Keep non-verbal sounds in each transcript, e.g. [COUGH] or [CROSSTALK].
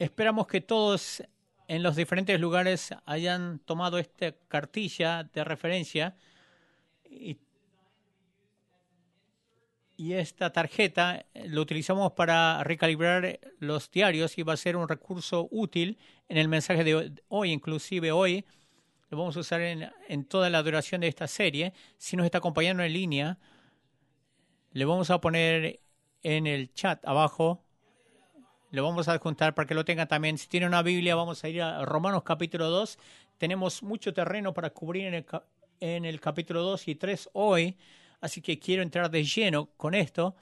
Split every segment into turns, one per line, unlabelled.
Esperamos que todos en los diferentes lugares hayan tomado esta cartilla de referencia y, esta tarjeta lo utilizamos para recalibrar los diarios y va a ser un recurso útil en el mensaje de hoy, inclusive hoy lo vamos a usar en, en toda la duración de esta serie. Si nos está acompañando en línea, le vamos a poner en el chat abajo lo vamos a adjuntar para que lo tengan también. Si tiene una Biblia, vamos a ir a Romanos capítulo 2. Tenemos mucho terreno para cubrir en el, en el capítulo 2 y 3 hoy, así que quiero entrar de lleno con esto.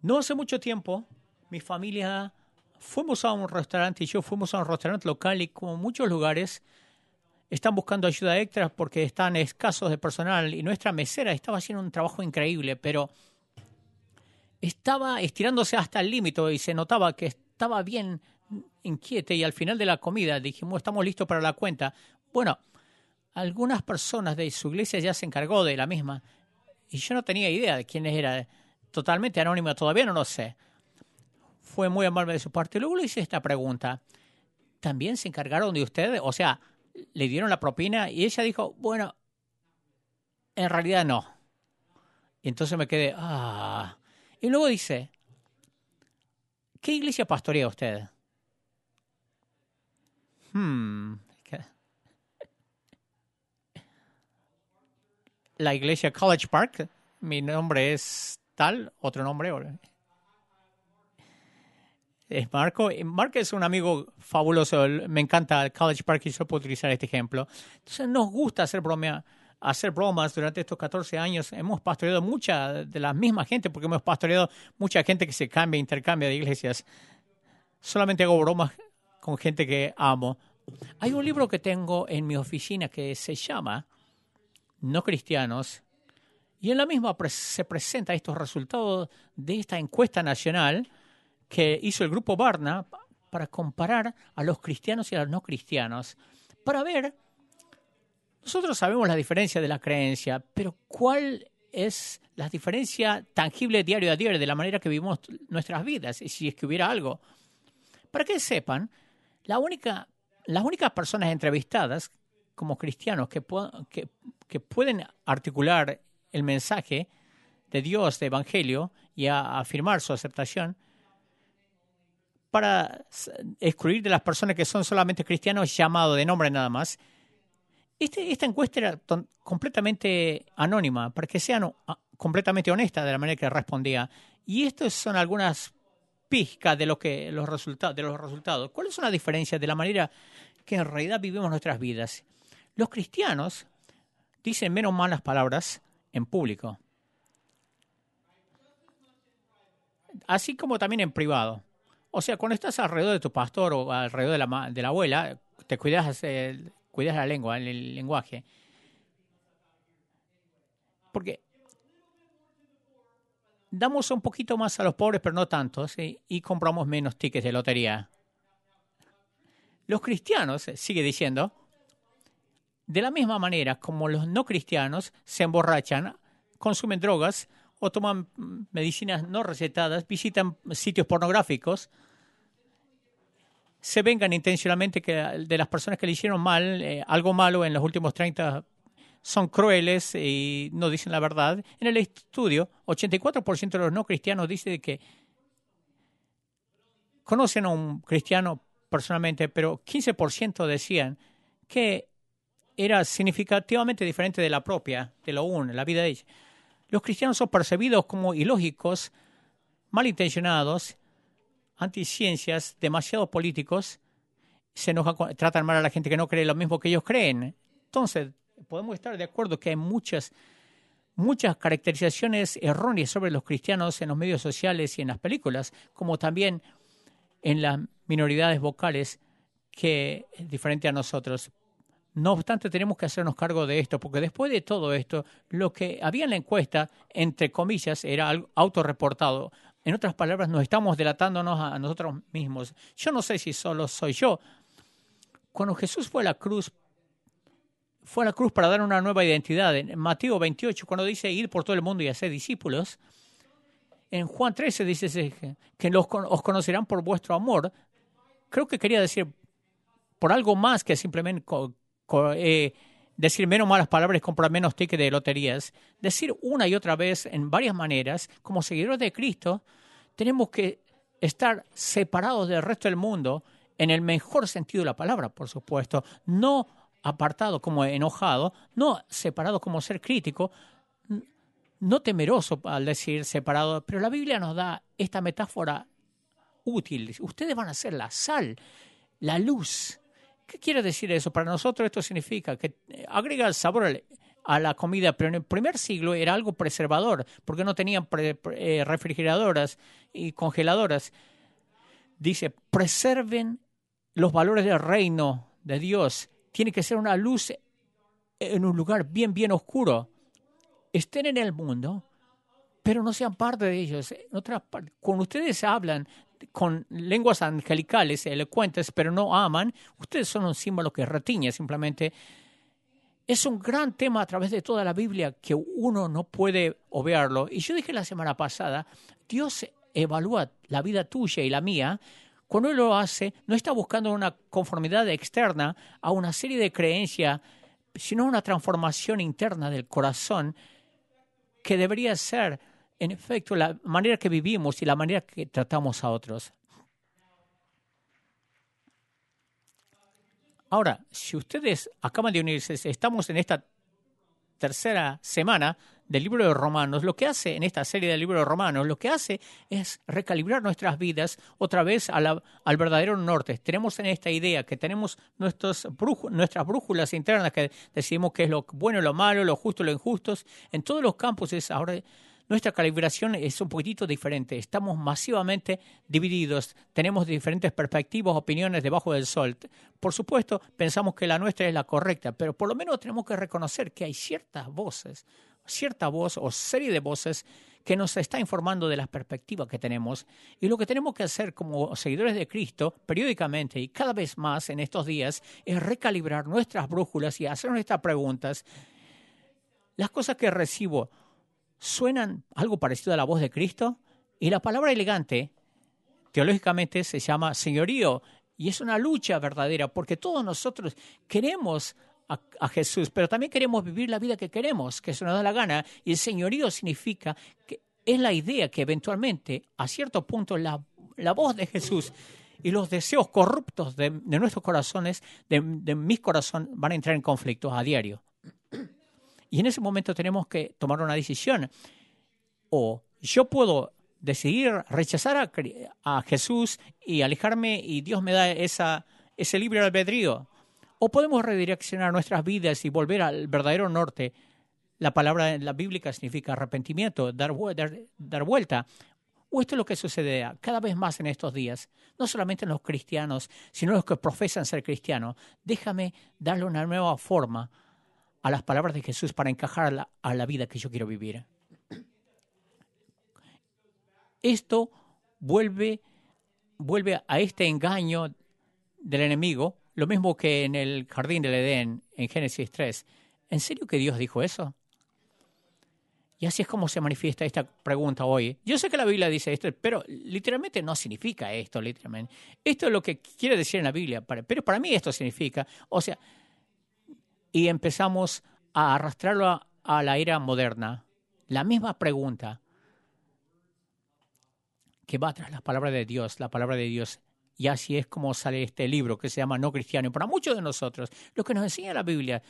No hace mucho tiempo, mi familia fuimos a un restaurante y yo fuimos a un restaurante local y como muchos lugares están buscando ayuda extra porque están escasos de personal y nuestra mesera estaba haciendo un trabajo increíble, pero estaba estirándose hasta el límite y se notaba que estaba bien inquieta y al final de la comida dijimos, estamos listos para la cuenta. Bueno, algunas personas de su iglesia ya se encargó de la misma y yo no tenía idea de quién era. Totalmente anónima, todavía no lo sé. Fue muy amable de su parte. Luego le hice esta pregunta. ¿También se encargaron de ustedes? O sea, le dieron la propina y ella dijo, bueno, en realidad no. Y entonces me quedé, ah, y luego dice, ¿qué iglesia pastorea usted? Hmm. [LAUGHS] La iglesia College Park. Mi nombre es tal, otro nombre. Es Marco. Marco es un amigo fabuloso. Me encanta College Park y yo puedo utilizar este ejemplo. Entonces nos gusta hacer broma hacer bromas durante estos 14 años. Hemos pastoreado mucha de la misma gente, porque hemos pastoreado mucha gente que se cambia, intercambia de iglesias. Solamente hago bromas con gente que amo. Hay un libro que tengo en mi oficina que se llama No Cristianos, y en la misma se presenta estos resultados de esta encuesta nacional que hizo el grupo Barna para comparar a los cristianos y a los no cristianos, para ver nosotros sabemos la diferencia de la creencia, pero ¿cuál es la diferencia tangible diario a diario de la manera que vivimos nuestras vidas? Y si es que hubiera algo. Para que sepan, la única, las únicas personas entrevistadas como cristianos que, que, pueden articular el mensaje de Dios, de Evangelio, y afirmar su aceptación, para excluir de las personas que son solamente cristianos llamados de nombre nada más, este, esta encuesta era completamente anónima, para que sea completamente honesta de la manera que respondía. Y estas son algunas pizcas de, los resultados, de los resultados. ¿Cuál es una diferencia de la manera que en realidad vivimos nuestras vidas? Los cristianos dicen menos malas palabras en público, así como también en privado. O sea, cuando estás alrededor de tu pastor o alrededor de la, de la abuela, te cuidas eh, cuidar la lengua, el lenguaje. Porque damos un poquito más a los pobres, pero no tantos, y compramos menos tickets de lotería. Los cristianos, eh, sigue diciendo, de la misma manera como los no cristianos se emborrachan, consumen drogas o toman mm, medicinas no recetadas, visitan sitios pornográficos, se vengan intencionalmente que de las personas que le hicieron mal, eh, algo malo en los últimos 30 son crueles y no dicen la verdad. En el estudio, 84% de los no cristianos dicen que conocen a un cristiano personalmente, pero 15% decían que era significativamente diferente de la propia, de lo uno, la vida de ella. Los cristianos son percibidos como ilógicos, malintencionados anticiencias, demasiado políticos, se nos tratan mal a la gente que no cree lo mismo que ellos creen. Entonces, podemos estar de acuerdo que hay muchas, muchas caracterizaciones erróneas sobre los cristianos en los medios sociales y en las películas, como también en las minoridades vocales que es diferente a nosotros. No obstante, tenemos que hacernos cargo de esto, porque después de todo esto, lo que había en la encuesta, entre comillas, era algo autorreportado. En otras palabras, nos estamos delatándonos a nosotros mismos. Yo no sé si solo soy yo. Cuando Jesús fue a la cruz, fue a la cruz para dar una nueva identidad. En Mateo 28, cuando dice ir por todo el mundo y hacer discípulos, en Juan 13 dice que los, os conocerán por vuestro amor creo que quería decir por algo más que simplemente eh, decir menos malas palabras comprar menos tickets de loterías. Decir una y otra vez en varias maneras, como seguidores de Cristo, tenemos que estar separados del resto del mundo en el mejor sentido de la palabra, por supuesto, no apartado como enojado, no separado como ser crítico, no temeroso al decir separado, pero la Biblia nos da esta metáfora útil. Ustedes van a ser la sal, la luz. ¿Qué quiere decir eso? Para nosotros esto significa que eh, agrega el sabor a la comida, pero en el primer siglo era algo preservador, porque no tenían eh, refrigeradoras y congeladoras. Dice, preserven los valores del reino de Dios. Tiene que ser una luz en un lugar bien, bien oscuro estén en el mundo, pero no sean parte de ellos. cuando ustedes hablan con lenguas angelicales, elocuentes, pero no aman, ustedes son un símbolo que retiñe simplemente. Es un gran tema a través de toda la Biblia que uno no puede obviarlo. Y yo dije la semana pasada, Dios evalúa la vida tuya y la mía. Cuando Él lo hace, no está buscando una conformidad externa a una serie de creencias, sino una transformación interna del corazón que debería ser, en efecto, la manera que vivimos y la manera que tratamos a otros. Ahora, si ustedes acaban de unirse, estamos en esta tercera semana del libro de Romanos, lo que hace en esta serie del libro de Romanos, lo que hace es recalibrar nuestras vidas otra vez al verdadero norte. Tenemos en esta idea que tenemos nuestros nuestras brújulas internas que decidimos qué es lo bueno, lo malo, lo justo, lo injusto. En todos los campos es ahora nuestra calibración es un poquitito diferente. Estamos masivamente divididos, tenemos diferentes perspectivas, opiniones debajo del sol. Por supuesto, pensamos que la nuestra es la correcta, pero por lo menos tenemos que reconocer que hay ciertas voces, cierta voz o serie de voces que nos está informando de las perspectivas que tenemos. Y lo que tenemos que hacer como seguidores de Cristo, periódicamente y cada vez más en estos días, es recalibrar nuestras brújulas y hacernos estas preguntas. Las cosas que recibo suenan algo parecido a la voz de Cristo. Y la palabra elegante, teológicamente, se llama señorío. Y es una lucha verdadera, porque todos nosotros queremos a, Jesús, pero también queremos vivir la vida que queremos, que se nos da la gana. Y el señorío significa que es la idea que eventualmente, a cierto punto, la, la voz de Jesús y los deseos corruptos de, nuestros corazones, de, de mis corazones, van a entrar en conflictos a diario. Y en ese momento tenemos que tomar una decisión. O yo puedo decidir rechazar a, Jesús y alejarme y Dios me da ese libre albedrío. O podemos redireccionar nuestras vidas y volver al verdadero norte. La palabra en la bíblica significa arrepentimiento, dar, dar vuelta. O esto es lo que sucede cada vez más en estos días, no solamente en los cristianos, sino en los que profesan ser cristianos. Déjame darle una nueva forma a las palabras de Jesús para encajar a la, vida que yo quiero vivir. Esto vuelve, vuelve a este engaño del enemigo, lo mismo que en el jardín del Edén, en Génesis 3. ¿En serio que Dios dijo eso? Y así es como se manifiesta esta pregunta hoy. Yo sé que la Biblia dice esto, pero literalmente no significa esto, literalmente. Esto es lo que quiere decir en la Biblia, pero para mí esto significa, o sea, y empezamos a arrastrarlo a, la era moderna. La misma pregunta que va tras la palabra de Dios, la palabra de Dios. Y así es como sale este libro que se llama No Cristiano. para muchos de nosotros, lo que nos enseña la Biblia,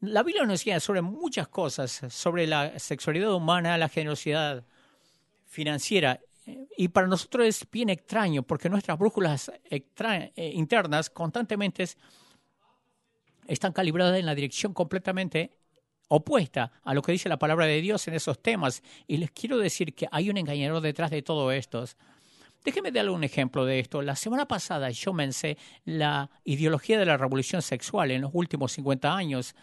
la Biblia nos enseña sobre muchas cosas, sobre la sexualidad humana, la generosidad financiera. Y para nosotros es bien extraño porque nuestras brújulas eh, internas constantemente están calibradas en la dirección completamente opuesta a lo que dice la palabra de Dios en esos temas. Y les quiero decir que hay un engañador detrás de todo esto. Déjenme darle un ejemplo de esto. La semana pasada yo mencé la ideología de la revolución sexual en los últimos 50 años.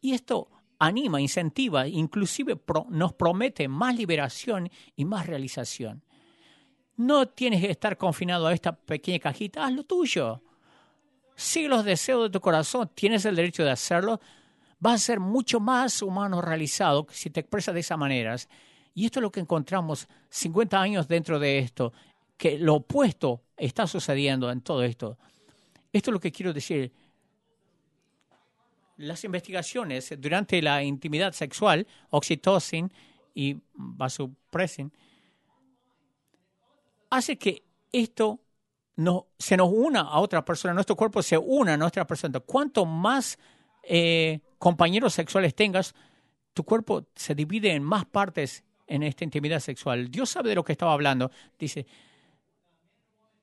Y esto anima, incentiva, inclusive nos promete más liberación y más realización. No tienes que estar confinado a esta pequeña cajita, haz lo tuyo sigue los deseos de tu corazón, tienes el derecho de hacerlo, vas a ser mucho más humano realizado si te expresas de esa manera. Y esto es lo que encontramos 50 años dentro de esto. que lo opuesto está sucediendo en todo esto. Esto es lo que quiero decir. Las investigaciones durante la intimidad sexual, oxitocin y vasopressin, hace que esto no, se nos una a otra persona, nuestro cuerpo se una a nuestra persona. Cuanto más eh, compañeros sexuales tengas, tu cuerpo se divide en más partes en esta intimidad sexual. Dios sabe de lo que estaba hablando. Dice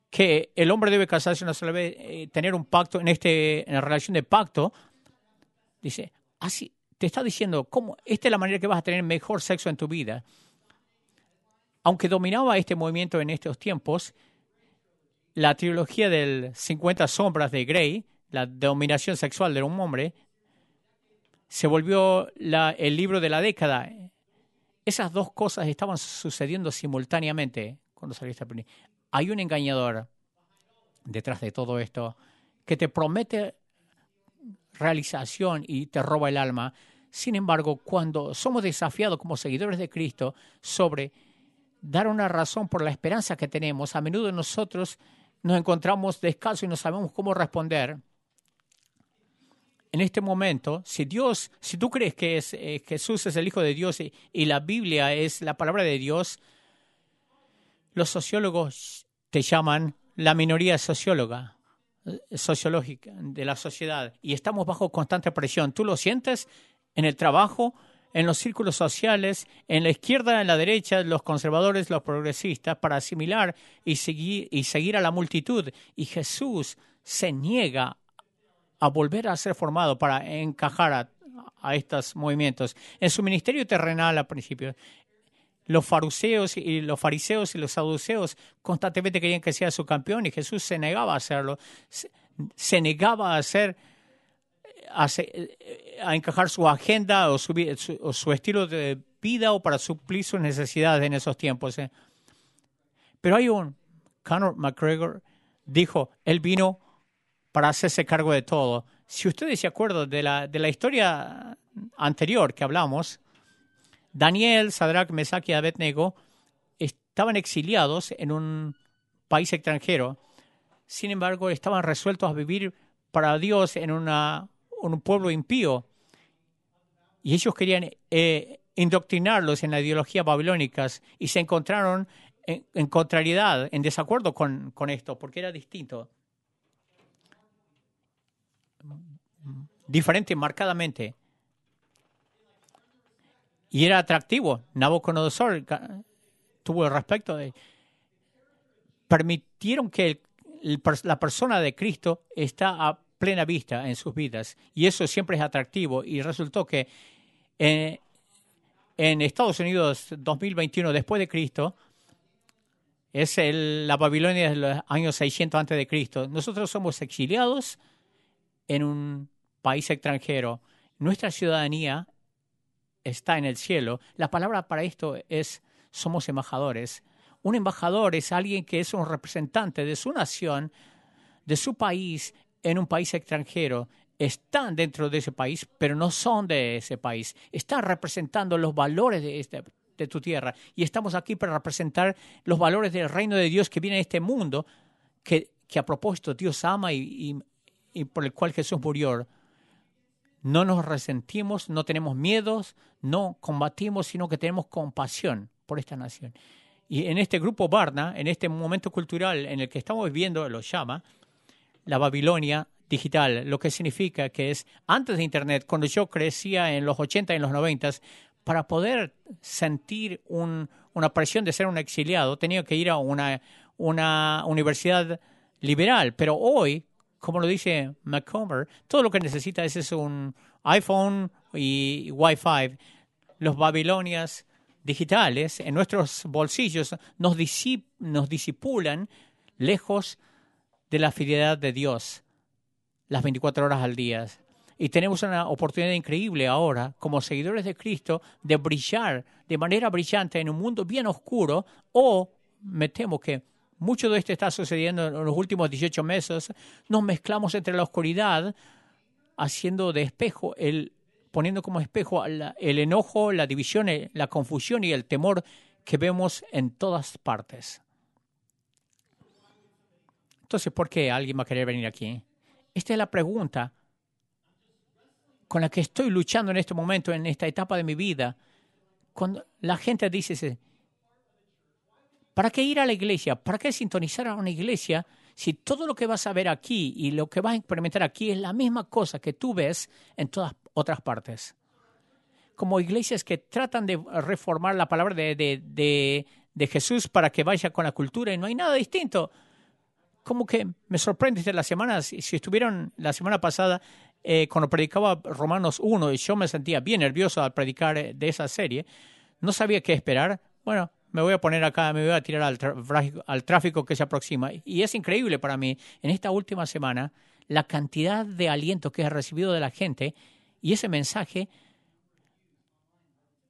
que el hombre debe casarse una sola vez, eh, tener un pacto en, este, en la relación de pacto. Dice, así te está diciendo, cómo, esta es la manera que vas a tener mejor sexo en tu vida. Aunque dominaba este movimiento en estos tiempos, la trilogía del 50 sombras de Grey, la dominación sexual de un hombre, se volvió el libro de la década. Esas dos cosas estaban sucediendo simultáneamente cuando salió esta película. Hay un engañador detrás de todo esto que te promete realización y te roba el alma. Sin embargo, cuando somos desafiados como seguidores de Cristo sobre dar una razón por la esperanza que tenemos, a menudo nosotros nos encontramos descalzos y no sabemos cómo responder. En este momento, si Dios, si tú crees que es, eh, Jesús es el Hijo de Dios y, la Biblia es la palabra de Dios, los sociólogos te llaman la minoría socióloga, eh, sociológica de la sociedad y estamos bajo constante presión. ¿Tú lo sientes en el trabajo? En los círculos sociales, en la izquierda, en la derecha, los conservadores, los progresistas, para asimilar y seguir, y seguir a la multitud. Y Jesús se niega a volver a ser formado para encajar a, a estos movimientos. En su ministerio terrenal al principio, los fariseos y los fariseos y los saduceos constantemente querían que sea su campeón y Jesús se negaba a hacerlo, se negaba a ser a, encajar su agenda o su, estilo de vida o para suplir sus necesidades en esos tiempos. ¿eh? Pero hay un, Conor McGregor dijo, él vino para hacerse cargo de todo. Si ustedes se acuerdan de la, de la historia anterior que hablamos, Daniel, Sadrach, Mesach y Abednego estaban exiliados en un país extranjero. Sin embargo, estaban resueltos a vivir para Dios en una un pueblo impío. Y ellos querían eh, indoctrinarlos en la ideología babilónica y se encontraron en, contrariedad, en desacuerdo con, con esto, porque era distinto. Diferente marcadamente. Y era atractivo. Nabucodonosor tuvo el respecto de. Permitieron que la persona de Cristo está a plena vista en sus vidas y eso siempre es atractivo y resultó que en, en Estados Unidos 2021 después de Cristo es la Babilonia de los años 600 antes de Cristo. Nosotros somos exiliados en un país extranjero. Nuestra ciudadanía está en el cielo. La palabra para esto es somos embajadores. Un embajador es alguien que es un representante de su nación, de su país en un país extranjero están dentro de ese país, pero no son de ese país. Están representando los valores de, este, de tu tierra. Y estamos aquí para representar los valores del reino de Dios que viene a este mundo, que, que a propósito Dios ama y, y, por el cual Jesús murió. No nos resentimos, no tenemos miedos, no combatimos, sino que tenemos compasión por esta nación. Y en este grupo Barna, en este momento cultural en el que estamos viviendo, lo llama, la Babilonia digital, lo que significa que es antes de Internet, cuando yo crecía en los 80 y en los 90, para poder sentir una presión de ser un exiliado, tenía que ir a una, universidad liberal. Pero hoy, como lo dice McComber, todo lo que necesita es, un iPhone y Wi-Fi. Los babilonias digitales en nuestros bolsillos nos, nos disipulan lejos de la fidelidad de Dios las 24 horas al día. Y tenemos una oportunidad increíble ahora, como seguidores de Cristo, de brillar de manera brillante en un mundo bien oscuro, o me temo que mucho de esto está sucediendo en los últimos 18 meses, nos mezclamos entre la oscuridad, haciendo de espejo, el, poniendo como espejo el enojo, la división, la confusión y el temor que vemos en todas partes. Entonces, ¿por qué alguien va a querer venir aquí? Esta es la pregunta con la que estoy luchando en este momento, en esta etapa de mi vida. Cuando la gente dice, ¿para qué ir a la iglesia? ¿Para qué sintonizar a una iglesia si todo lo que vas a ver aquí y lo que vas a experimentar aquí es la misma cosa que tú ves en todas otras partes? Como iglesias que tratan de reformar la palabra de, de, de Jesús para que vaya con la cultura y no hay nada distinto como que me sorprende de las semanas, si estuvieron la semana pasada eh, cuando predicaba Romanos 1 y yo me sentía bien nervioso al predicar eh, de esa serie, no sabía qué esperar. Bueno, me voy a poner acá, me voy a tirar al, al tráfico que se aproxima. Y es increíble para mí, en esta última semana, la cantidad de aliento que he recibido de la gente y ese mensaje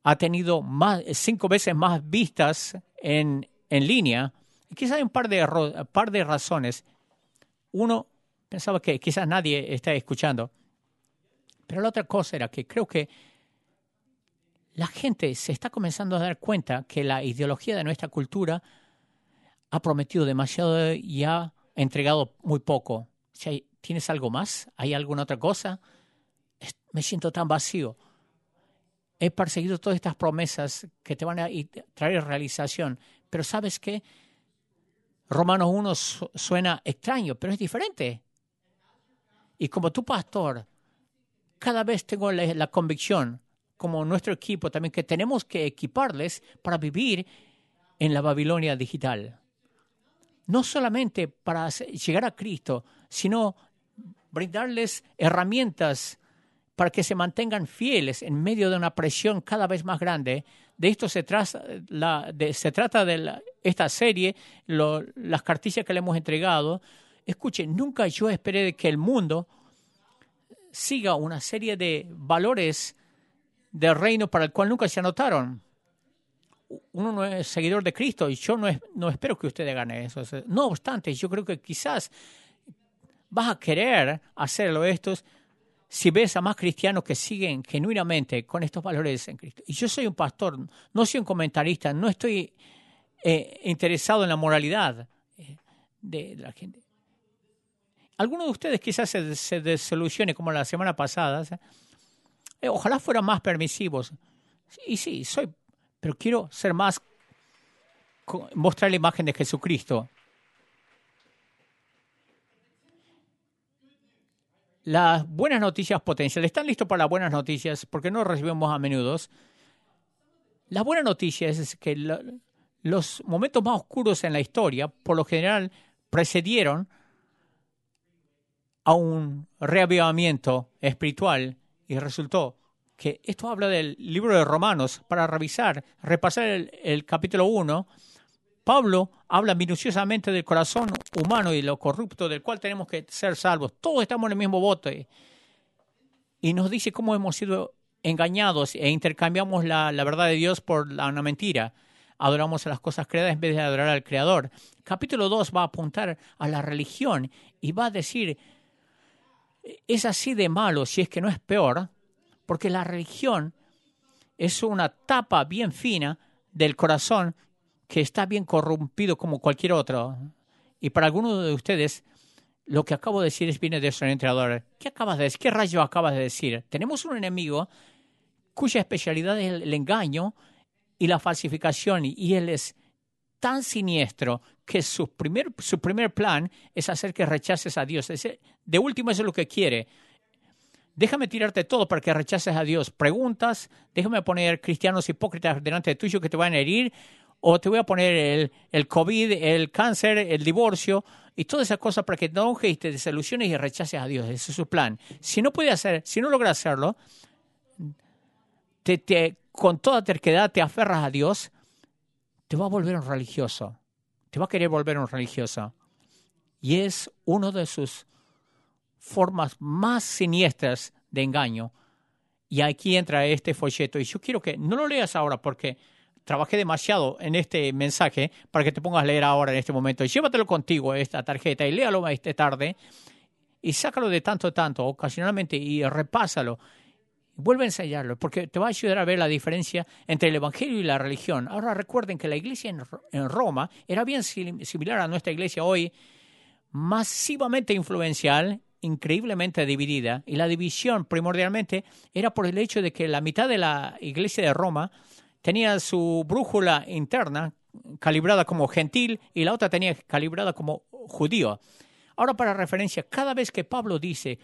ha tenido más, cinco veces más vistas en, en línea Quizás hay un par de, par de razones. Uno, pensaba que quizás nadie está escuchando. Pero la otra cosa era que creo que la gente se está comenzando a dar cuenta que la ideología de nuestra cultura ha prometido demasiado y ha entregado muy poco. Si ¿Tienes algo más? ¿Hay alguna otra cosa? Me siento tan vacío. He perseguido todas estas promesas que te van a traer realización, pero ¿sabes qué? Romanos 1 suena extraño, pero es diferente. Y como tu pastor, cada vez tengo la, convicción, como nuestro equipo también, que tenemos que equiparles para vivir en la Babilonia digital. No solamente para llegar a Cristo, sino brindarles herramientas para que se mantengan fieles en medio de una presión cada vez más grande. De esto se, trata, de, se trata de esta serie, las cartillas que le hemos entregado. Escuchen, nunca yo esperé que el mundo siga una serie de valores del reino para el cual nunca se anotaron. Uno no es seguidor de Cristo y yo no, no espero que ustedes gane eso. No obstante, yo creo que quizás vas a querer hacerlo estos si ves a más cristianos que siguen genuinamente con estos valores en Cristo. Y yo soy un pastor, no soy un comentarista, no estoy eh, interesado en la moralidad eh, de, la gente. Algunos de ustedes quizás se, se desilusione como la semana pasada. Eh, ojalá fueran más permisivos. Y sí, soy, pero quiero ser más, mostrar la imagen de Jesucristo. las buenas noticias potenciales. ¿Están listos para las buenas noticias? Porque no recibimos a menudo. La buena noticia es que los momentos más oscuros en la historia, por lo general, precedieron a un reavivamiento espiritual y resultó que esto habla del libro de Romanos para revisar, repasar el, capítulo 1 Pablo habla minuciosamente del corazón humano y lo corrupto del cual tenemos que ser salvos. Todos estamos en el mismo bote. Y nos dice cómo hemos sido engañados e intercambiamos la, verdad de Dios por la, una mentira. Adoramos a las cosas creadas en vez de adorar al Creador. Capítulo 2 va a apuntar a la religión y va a decir, es así de malo, si es que no es peor, porque la religión es una tapa bien fina del corazón que está bien corrompido como cualquier otro. Y para algunos de ustedes, lo que acabo de decir es viene de su entrenador. ¿Qué acabas de decir? ¿Qué rayo acabas de decir? Tenemos un enemigo cuya especialidad es el engaño y la falsificación, y él es tan siniestro que su primer, su primer plan es hacer que rechaces a Dios. De último, eso es lo que quiere. Déjame tirarte todo para que rechaces a Dios. Preguntas, déjame poner cristianos hipócritas delante de tuyo que te van a herir, o te voy a poner el, el COVID, el cáncer, el divorcio y todas esas cosas para que no enojes y te y rechaces a Dios. Ese es su plan. Si no puede hacer, si no logra hacerlo, te, te, con toda terquedad te aferras a Dios, te va a volver un religioso. Te va a querer volver un religioso. Y es una de sus formas más siniestras de engaño. Y aquí entra este folleto. Y yo quiero que no lo leas ahora porque trabajé demasiado en este mensaje para que te pongas a leer ahora en este momento. Llévatelo contigo, esta tarjeta, y léalo esta tarde. Y sácalo de tanto a tanto, ocasionalmente, y repásalo. Vuelve a ensayarlo, porque te va a ayudar a ver la diferencia entre el Evangelio y la religión. Ahora recuerden que la iglesia en Roma era bien similar a nuestra iglesia hoy, masivamente influencial, increíblemente dividida. Y la división primordialmente era por el hecho de que la mitad de la iglesia de Roma tenía su brújula interna calibrada como gentil y la otra tenía calibrada como judío. Ahora para referencia, cada vez que Pablo dice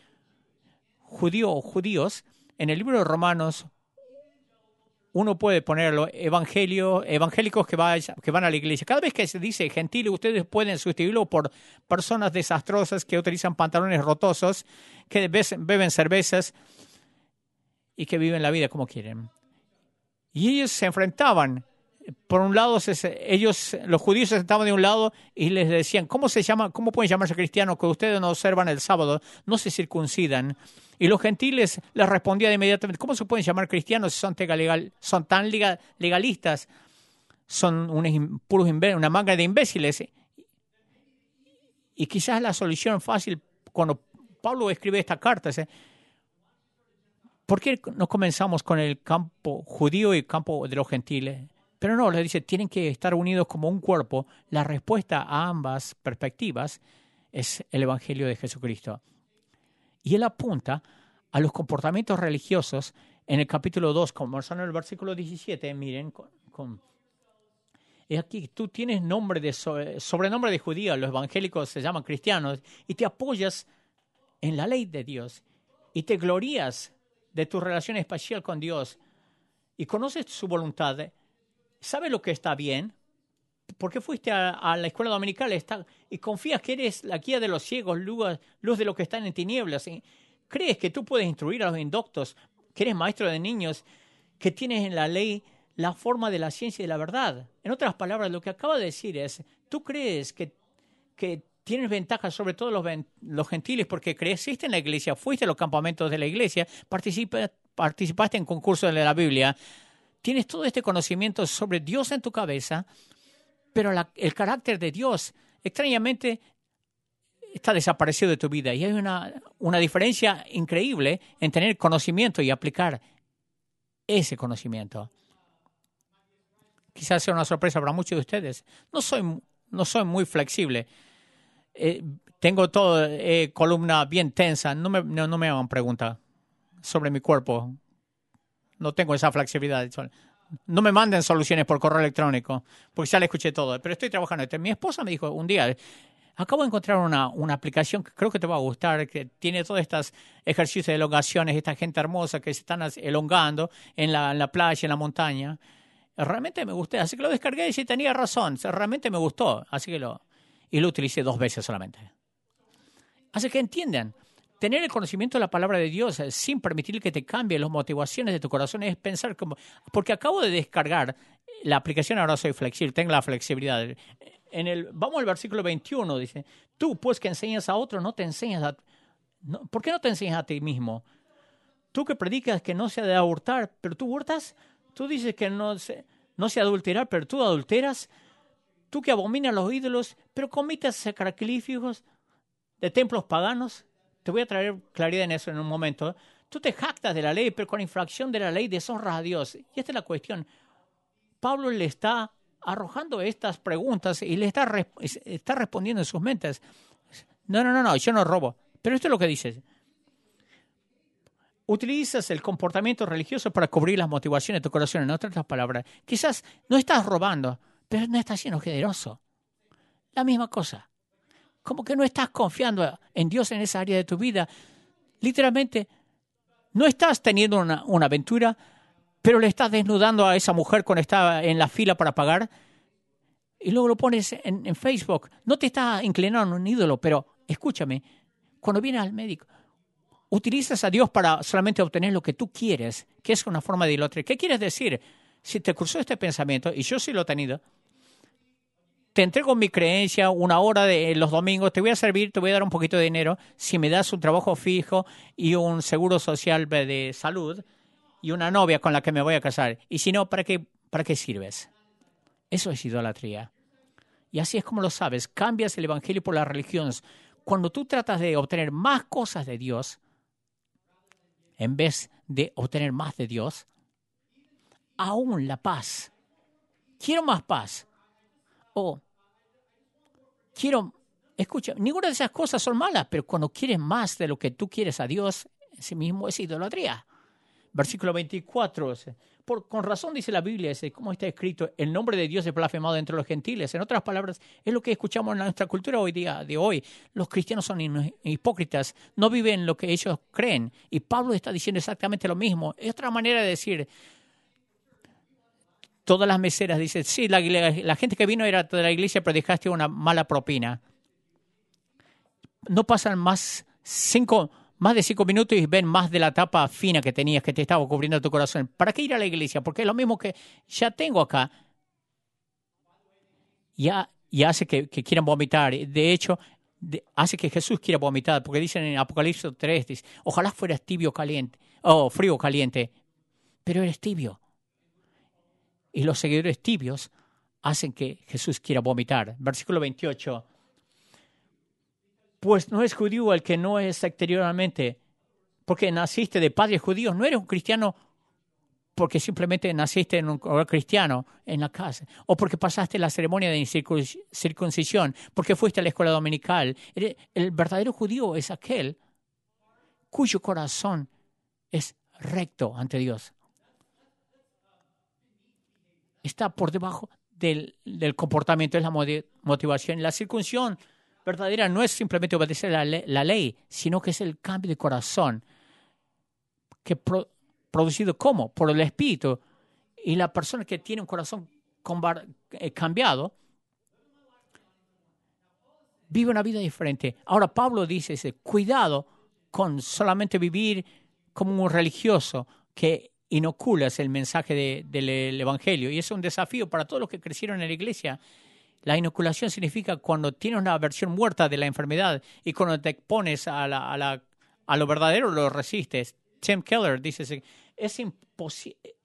judío o judíos, en el libro de Romanos uno puede ponerlo evangelio, evangélicos que, que van a la iglesia. Cada vez que se dice gentil, ustedes pueden sustituirlo por personas desastrosas que utilizan pantalones rotosos, que beben cervezas y que viven la vida como quieren. Y ellos se enfrentaban por un lado, ellos, los judíos se sentaban de un lado y les decían, ¿cómo se llama, cómo pueden llamarse cristianos que ustedes no observan el sábado, no se circuncidan? Y los gentiles les respondían inmediatamente, ¿cómo se pueden llamar cristianos si son, son tan legalistas? Son unos puros una manga de imbéciles. Y quizás la solución fácil, cuando Pablo escribe esta carta, es, ¿por qué no comenzamos con el campo judío y el campo de los gentiles? Pero no, le dice, tienen que estar unidos como un cuerpo. La respuesta a ambas perspectivas es el Evangelio de Jesucristo. Y él apunta a los comportamientos religiosos en el capítulo 2, como en el versículo 17, miren, es aquí, tú tienes nombre de sobrenombre de judío, los evangélicos se llaman cristianos, y te apoyas en la ley de Dios, y te glorías de tu relación espacial con Dios, y conoces su voluntad, sabe lo que está bien, porque fuiste a, la escuela dominical está, y confías que eres la guía de los ciegos, luz, luz de los que están en tinieblas. Crees que tú puedes instruir a los indoctos, que eres maestro de niños, que tienes en la ley la forma de la ciencia y de la verdad. En otras palabras, lo que acaba de decir es, tú crees que, tienes ventajas sobre todos los, los gentiles porque creciste en la iglesia, fuiste a los campamentos de la iglesia, participaste en concursos de la Biblia, tienes todo este conocimiento sobre Dios en tu cabeza, pero el carácter de Dios extrañamente está desaparecido de tu vida. Y hay una, una diferencia increíble en tener conocimiento y aplicar ese conocimiento. Quizás sea una sorpresa para muchos de ustedes. No soy, no soy muy flexible. Eh, tengo toda eh, columna bien tensa. No me, no, no me hagan preguntas sobre mi cuerpo no tengo esa flexibilidad. No me manden soluciones por correo electrónico, porque ya le escuché todo, pero estoy trabajando. Mi esposa me dijo un día, acabo de encontrar una, una aplicación que creo que te va a gustar, que tiene todos estos ejercicios de elongaciones, esta gente hermosa que se están elongando en la, la playa, en la montaña. Realmente me gustó, así que lo descargué y sí tenía razón, realmente me gustó, así que lo, y lo utilicé dos veces solamente. Así que entiendan, tener el conocimiento de la palabra de Dios eh, sin permitir que te cambie las motivaciones de tu corazón es pensar como, porque acabo de descargar la aplicación, ahora soy flexible, tengo la flexibilidad. En el, vamos al versículo 21, dice, tú pues que enseñas a otro, no te enseñas a... ¿Por qué no te enseñas a ti mismo? Tú que predicas que no se ha de hurtar, pero tú hurtas. Tú dices que no se, no se adulterar, pero tú adulteras. Tú que abominas los ídolos, pero comites sacrificios de templos paganos te voy a traer claridad en eso en un momento. Tú te jactas de la ley, pero con infracción de la ley deshonras a Dios. Y esta es la cuestión. Pablo le está arrojando estas preguntas y le está, está respondiendo en sus mentes. No, no, no, no, yo no robo. Pero esto es lo que dice. Utilizas el comportamiento religioso para cubrir las motivaciones de tu corazón. En otras palabras, quizás no estás robando, pero no estás siendo generoso. La misma cosa como que no estás confiando en Dios en esa área de tu vida. Literalmente, no estás teniendo una, aventura, pero le estás desnudando a esa mujer cuando está en la fila para pagar y luego lo pones en, en Facebook. No te estás inclinando a un ídolo, pero escúchame, cuando vienes al médico, utilizas a Dios para solamente obtener lo que tú quieres, que es una forma de idolatría. ¿Qué quieres decir? Si te cruzó este pensamiento, y yo sí lo he tenido, te entrego mi creencia una hora de los domingos, te voy a servir, te voy a dar un poquito de dinero si me das un trabajo fijo y un seguro social de salud y una novia con la que me voy a casar. Y si no, ¿para qué, para qué sirves? Eso es idolatría. Y así es como lo sabes, cambias el Evangelio por las religiones. Cuando tú tratas de obtener más cosas de Dios, en vez de obtener más de Dios, aún la paz. Quiero más paz o quiero Escucha, ninguna de esas cosas son malas, pero cuando quieres más de lo que tú quieres a Dios, sí mismo es idolatría. Versículo 24. Por, con razón dice la Biblia, como está escrito, el nombre de Dios es blasfemado entre los gentiles. En otras palabras, es lo que escuchamos en nuestra cultura hoy día, de hoy. Los cristianos son hipócritas, no viven lo que ellos creen. Y Pablo está diciendo exactamente lo mismo. Es otra manera de decir, todas las meseras dicen, sí, la, gente que vino era de la iglesia, pero dejaste una mala propina. No pasan más cinco, más de cinco minutos y ven más de la tapa fina que tenías, que te estaba cubriendo tu corazón. ¿Para qué ir a la iglesia? Porque es lo mismo que ya tengo acá. Ya, y hace que, quieran vomitar. De hecho, hace que Jesús quiera vomitar, porque dicen en Apocalipsis 3, dice, ojalá fueras tibio caliente, o oh, frío caliente, pero eres tibio. Y los seguidores tibios hacen que Jesús quiera vomitar. Versículo 28 pues no es judío el que no es exteriormente, porque naciste de padres judíos, no eres un cristiano porque simplemente naciste en un hogar cristiano en la casa, o porque pasaste la ceremonia de circuncisión, porque fuiste a la escuela dominical. El verdadero judío es aquel cuyo corazón es recto ante Dios. Está por debajo del, del comportamiento, es la motivación. La circuncisión verdadera no es simplemente obedecer la, la ley, sino que es el cambio de corazón, que producido ¿cómo? Por el Espíritu. Y la persona que tiene un corazón eh, cambiado vive una vida diferente. Ahora Pablo dice, cuidado con solamente vivir como un religioso que inoculas el mensaje del Evangelio. Y es un desafío para todos los que crecieron en la iglesia la inoculación significa cuando tienes una versión muerta de la enfermedad y cuando te expones a, la, a, la, a lo verdadero lo resistes. Tim Keller dice, es imposible.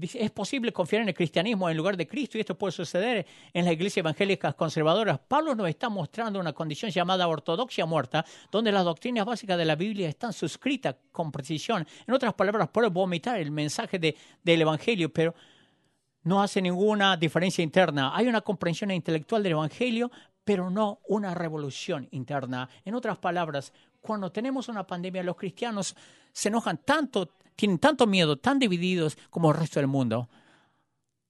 Es posible confiar en el cristianismo en lugar de Cristo y esto puede suceder en las iglesias evangélicas conservadoras. Pablo nos está mostrando una condición llamada ortodoxia muerta, donde las doctrinas básicas de la Biblia están suscritas con precisión. En otras palabras, puede vomitar el mensaje de, del Evangelio, pero no hace ninguna diferencia interna. Hay una comprensión intelectual del Evangelio, pero no una revolución interna. En otras palabras, cuando tenemos una pandemia, los cristianos se enojan tanto, tienen tanto miedo, tan divididos como el resto del mundo.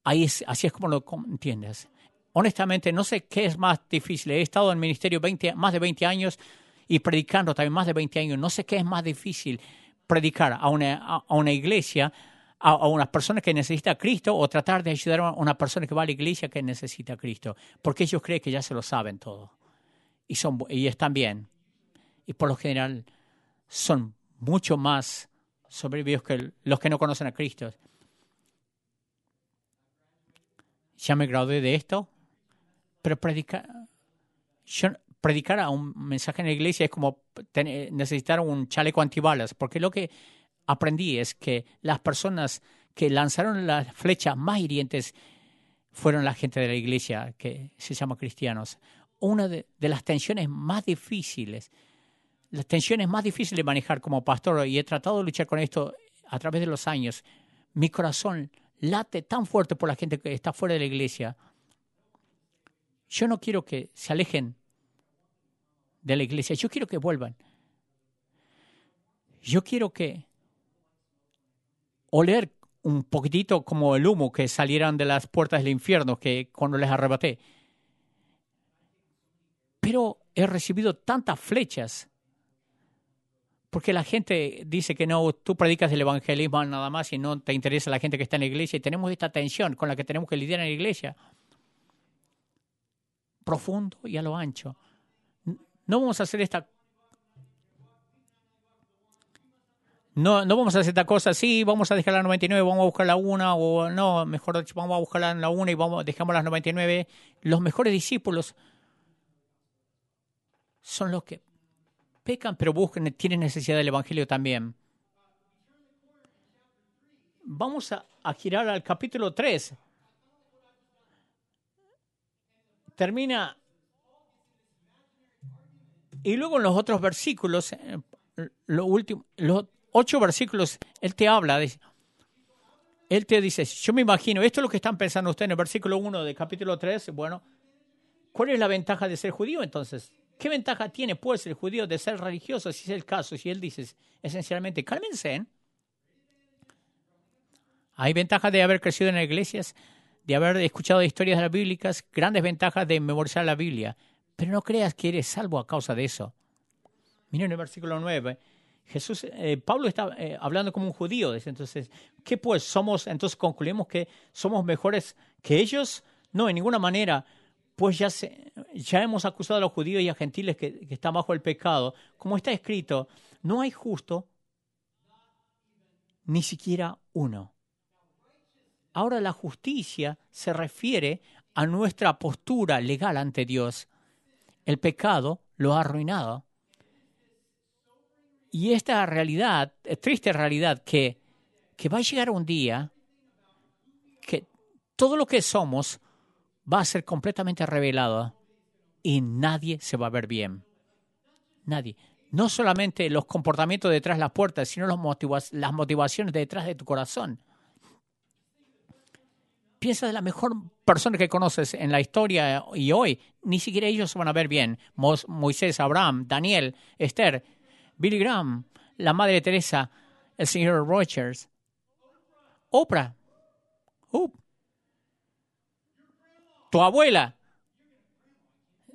Ahí es, así es como lo entiendes. Honestamente, no sé qué es más difícil. He estado en el ministerio 20, más de 20 años y predicando también más de 20 años. No sé qué es más difícil predicar a una, a una iglesia a, una persona que necesita a Cristo o tratar de ayudar a una persona que va a la iglesia que necesita a Cristo, porque ellos creen que ya se lo saben todo y, son, y están bien. Y por lo general son mucho más sobrevividos que los que no conocen a Cristo. Ya me gradué de esto, pero predicar, predicar a un mensaje en la iglesia es como necesitar un chaleco antibalas, porque lo que aprendí es que las personas que lanzaron las flechas más hirientes fueron la gente de la iglesia que se llama cristianos. Una de, las tensiones más difíciles, las tensiones más difíciles de manejar como pastor, y he tratado de luchar con esto a través de los años, mi corazón late tan fuerte por la gente que está fuera de la iglesia. Yo no quiero que se alejen de la iglesia, yo quiero que vuelvan. Yo quiero que oler un poquitito como el humo que salieran de las puertas del infierno que cuando les arrebaté. Pero he recibido tantas flechas porque la gente dice que no, tú predicas el evangelismo nada más y no te interesa la gente que está en la iglesia y tenemos esta tensión con la que tenemos que lidiar en la iglesia. Profundo y a lo ancho. No vamos a hacer esta no, no vamos a hacer esta cosa, sí, vamos a dejar la 99, vamos a buscar la 1, o no, mejor vamos a buscar la 1 y vamos, dejamos las 99. Los mejores discípulos son los que pecan, pero buscan, tienen necesidad del Evangelio también. Vamos a, girar al capítulo 3. Termina. Y luego en los otros versículos, eh, lo último, lo, ocho versículos, Él te habla, Él te dice, yo me imagino, esto es lo que están pensando ustedes en el versículo 1 de capítulo 3, bueno, ¿Cuál es la ventaja de ser judío entonces? ¿Qué ventaja tiene pues el judío de ser religioso si es el caso? Si él dice esencialmente, cálmense. Hay ventajas de haber crecido en iglesias, de haber escuchado historias bíblicas, grandes ventajas de memorizar la Biblia. Pero no creas que eres salvo a causa de eso. Miren el versículo 9. Jesús, eh, Pablo está eh, hablando como un judío. Entonces, ¿qué pues somos? Entonces concluimos que somos mejores que ellos. No, en ninguna manera pues ya, se, ya hemos acusado a los judíos y a gentiles que, que están bajo el pecado. Como está escrito, no hay justo ni siquiera uno. Ahora la justicia se refiere a nuestra postura legal ante Dios. El pecado lo ha arruinado. Y esta realidad, triste realidad, que, que va a llegar un día que todo lo que somos va a ser completamente revelado y nadie se va a ver bien. Nadie. No solamente los comportamientos detrás de las puertas, sino las motivaciones detrás de tu corazón. Piensa de la mejor persona que conoces en la historia y hoy. Ni siquiera ellos se van a ver bien. Moisés, Abraham, Daniel, Esther, Billy Graham, la Madre Teresa, el señor Rogers, Oprah. Tu abuela.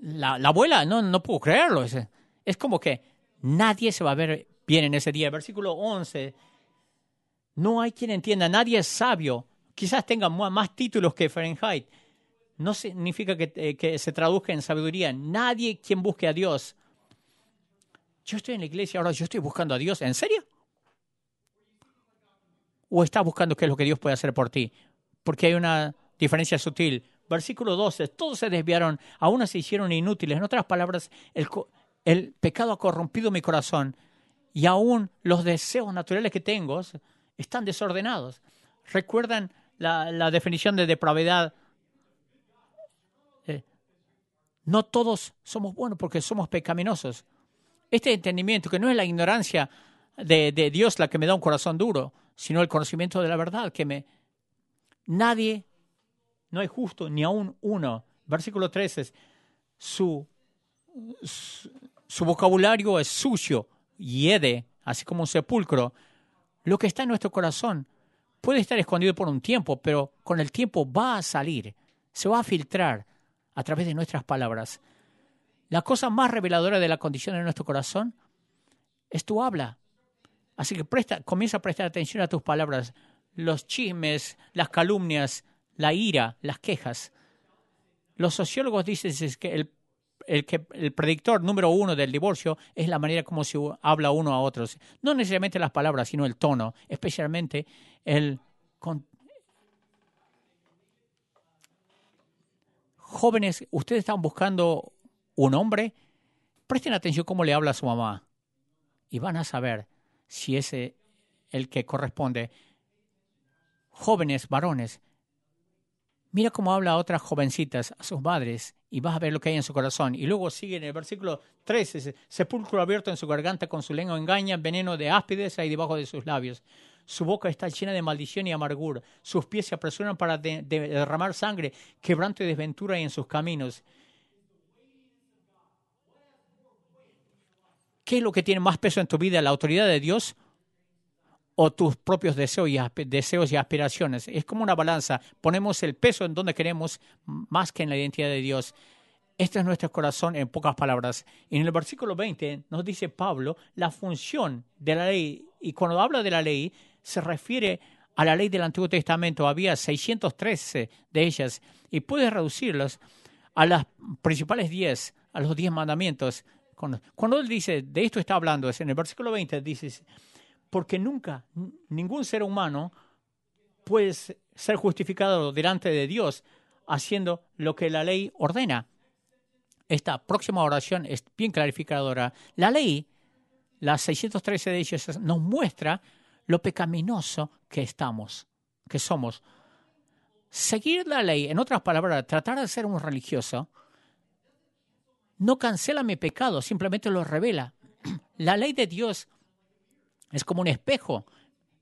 La, abuela, no, no puedo creerlo. Es, es como que nadie se va a ver bien en ese día. Versículo 11. No hay quien entienda, nadie es sabio. Quizás tenga más títulos que Fahrenheit. No significa que, eh, que se traduzca en sabiduría. Nadie quien busque a Dios. Yo estoy en la iglesia ahora, yo estoy buscando a Dios. ¿En serio? ¿O estás buscando qué es lo que Dios puede hacer por ti? Porque hay una diferencia sutil. Versículo 12, todos se desviaron, aún se hicieron inútiles. En otras palabras, el, pecado ha corrompido mi corazón y aún los deseos naturales que tengo están desordenados. ¿Recuerdan la, definición de depravidad? Eh, no todos somos buenos porque somos pecaminosos. Este entendimiento, que no es la ignorancia de, de Dios la que me da un corazón duro, sino el conocimiento de la verdad, que me... Nadie no hay justo ni aún uno. Versículo 13, su, su, vocabulario es sucio, hiede, así como un sepulcro. Lo que está en nuestro corazón puede estar escondido por un tiempo, pero con el tiempo va a salir, se va a filtrar a través de nuestras palabras. La cosa más reveladora de la condición de nuestro corazón es tu habla. Así que presta, comienza a prestar atención a tus palabras. Los chismes, las calumnias, la ira, las quejas. Los sociólogos dicen que el, el, que el predictor número uno del divorcio es la manera como se habla uno a otros. No necesariamente las palabras, sino el tono, especialmente el... Jóvenes, ustedes están buscando un hombre, presten atención cómo le habla a su mamá y van a saber si es el que corresponde. Jóvenes, varones, Mira cómo habla a otras jovencitas, a sus madres, y vas a ver lo que hay en su corazón. Y luego sigue en el versículo 13, sepulcro abierto en su garganta, con su lengua engaña, veneno de áspides ahí debajo de sus labios. Su boca está llena de maldición y amargura. Sus pies se apresuran para derramar sangre, quebranto y desventura hay en sus caminos. ¿Qué es lo que tiene más peso en tu vida, la autoridad de Dios o tus propios deseos y, deseos y aspiraciones. Es como una balanza. Ponemos el peso en donde queremos más que en la identidad de Dios. Este es nuestro corazón en pocas palabras. En el versículo 20 nos dice Pablo la función de la ley. Y cuando habla de la ley, se refiere a la ley del Antiguo Testamento. Había 613 de ellas y puede reducirlas a las principales 10, a los 10 mandamientos. Cuando él dice, de esto está hablando, es en el versículo 20, dice, porque nunca ningún ser humano puede ser justificado delante de Dios haciendo lo que la ley ordena. Esta próxima oración es bien clarificadora. La ley, las 613 de ellas, nos muestra lo pecaminoso que estamos, que somos. Seguir la ley, en otras palabras, tratar de ser un religioso, no cancela mi pecado, simplemente lo revela. [CLEARS THROAT] La ley de Dios es como un espejo.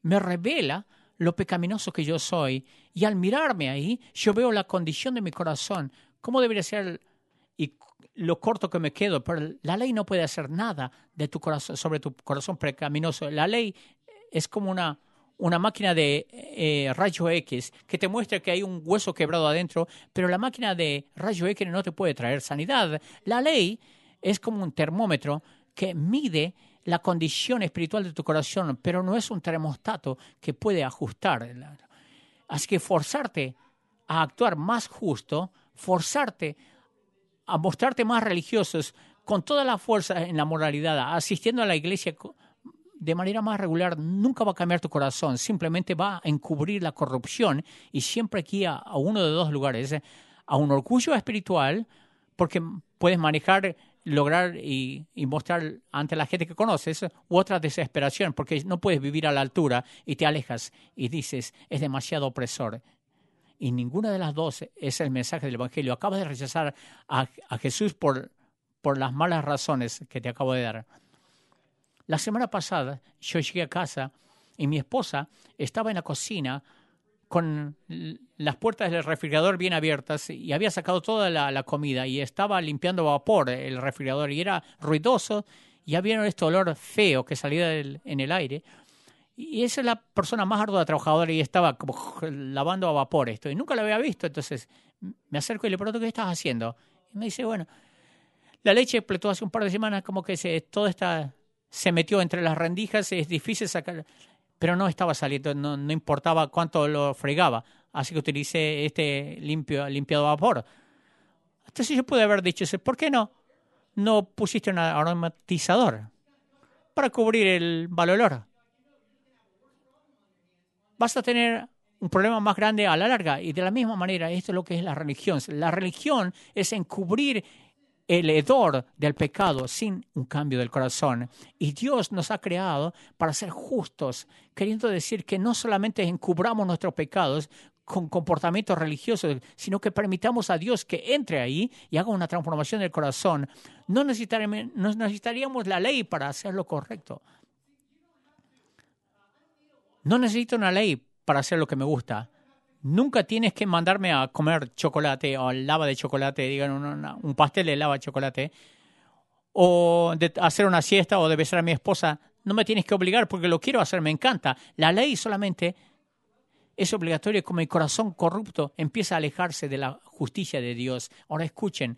Me revela lo pecaminoso que yo soy y al mirarme ahí, yo veo la condición de mi corazón, cómo debería ser y lo corto que me quedo, pero la ley no puede hacer nada de tu corazón, sobre tu corazón pecaminoso. La ley es como una, una máquina de eh, rayo X que te muestra que hay un hueso quebrado adentro, pero la máquina de rayo X no te puede traer sanidad. La ley es como un termómetro que mide la condición espiritual de tu corazón, pero no es un termostato que puede ajustar. Así que forzarte a actuar más justo, forzarte a mostrarte más religiosos con toda la fuerza en la moralidad, asistiendo a la iglesia de manera más regular, nunca va a cambiar tu corazón, simplemente va a encubrir la corrupción y siempre guía a uno de dos lugares, a un orgullo espiritual, porque puedes manejar lograr y, mostrar ante la gente que conoces, u otra desesperación, porque no puedes vivir a la altura y te alejas y dices, es demasiado opresor. Y ninguna de las dos es el mensaje del Evangelio. Acabas de rechazar a, a Jesús por, por las malas razones que te acabo de dar. La semana pasada yo llegué a casa y mi esposa estaba en la cocina con las puertas del refrigerador bien abiertas y había sacado toda la, comida y estaba limpiando vapor el refrigerador y era ruidoso y había este olor feo que salía en el aire. Y esa es la persona más ardua trabajadora y estaba como lavando a vapor esto. Y nunca lo había visto. Entonces me acerco y le pregunto, ¿qué estás haciendo? Y me dice, bueno, la leche explotó hace un par de semanas, como que se, todo está, se metió entre las rendijas, es difícil sacar pero no estaba saliendo, no, no importaba cuánto lo fregaba. Así que utilicé este limpio, limpiado vapor. Entonces yo pude haber dicho, ¿por qué no? No pusiste un aromatizador para cubrir el mal olor. Vas a tener un problema más grande a la larga. Y de la misma manera, esto es lo que es la religión. La religión es encubrir el hedor del pecado sin un cambio del corazón. Y Dios nos ha creado para ser justos, queriendo decir que no solamente encubramos nuestros pecados con comportamientos religiosos, sino que permitamos a Dios que entre ahí y haga una transformación del corazón. No necesitaríamos, no necesitaríamos la ley para hacer lo correcto. No necesito una ley para hacer lo que me gusta. Nunca tienes que mandarme a comer chocolate o lava de chocolate, digan un pastel de lava de chocolate, o hacer una siesta o de besar a mi esposa. No me tienes que obligar porque lo quiero hacer, me encanta. La ley solamente es obligatoria como mi corazón corrupto empieza a alejarse de la justicia de Dios. Ahora escuchen,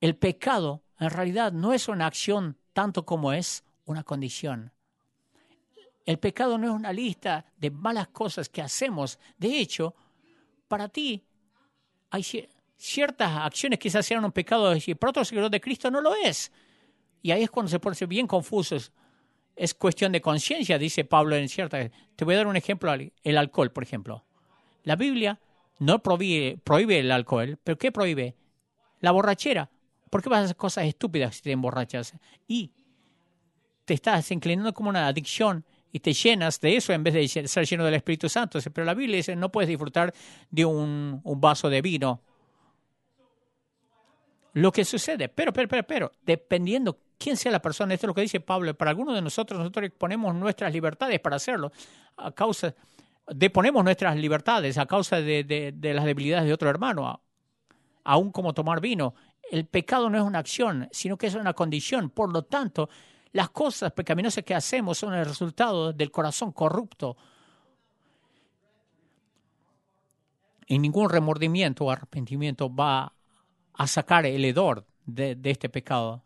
el pecado en realidad no es una acción tanto como es una condición. El pecado no es una lista de malas cosas que hacemos. De hecho, para ti hay ciertas acciones que quizás sean un pecado y para otro seguidor de Cristo no lo es. Y ahí es cuando se pone bien confusos. Es cuestión de conciencia, dice Pablo en cierta. Te voy a dar un ejemplo, el alcohol, por ejemplo. La Biblia no prohíbe, prohíbe el alcohol, pero ¿qué prohíbe? La borrachera. ¿Por qué vas a hacer cosas estúpidas si te emborrachas? Y te estás inclinando como una adicción y te llenas de eso en vez de ser lleno del Espíritu Santo. Pero la Biblia dice, no puedes disfrutar de un, vaso de vino. Lo que sucede, pero, pero, pero, pero, dependiendo quién sea la persona, esto es lo que dice Pablo, para algunos de nosotros, nosotros ponemos nuestras libertades para hacerlo, a causa, deponemos nuestras libertades a causa de, de, las debilidades de otro hermano, aún como tomar vino. El pecado no es una acción, sino que es una condición. Por lo tanto, las cosas pecaminosas que hacemos son el resultado del corazón corrupto. Y ningún remordimiento o arrepentimiento va a sacar el hedor de, este pecado.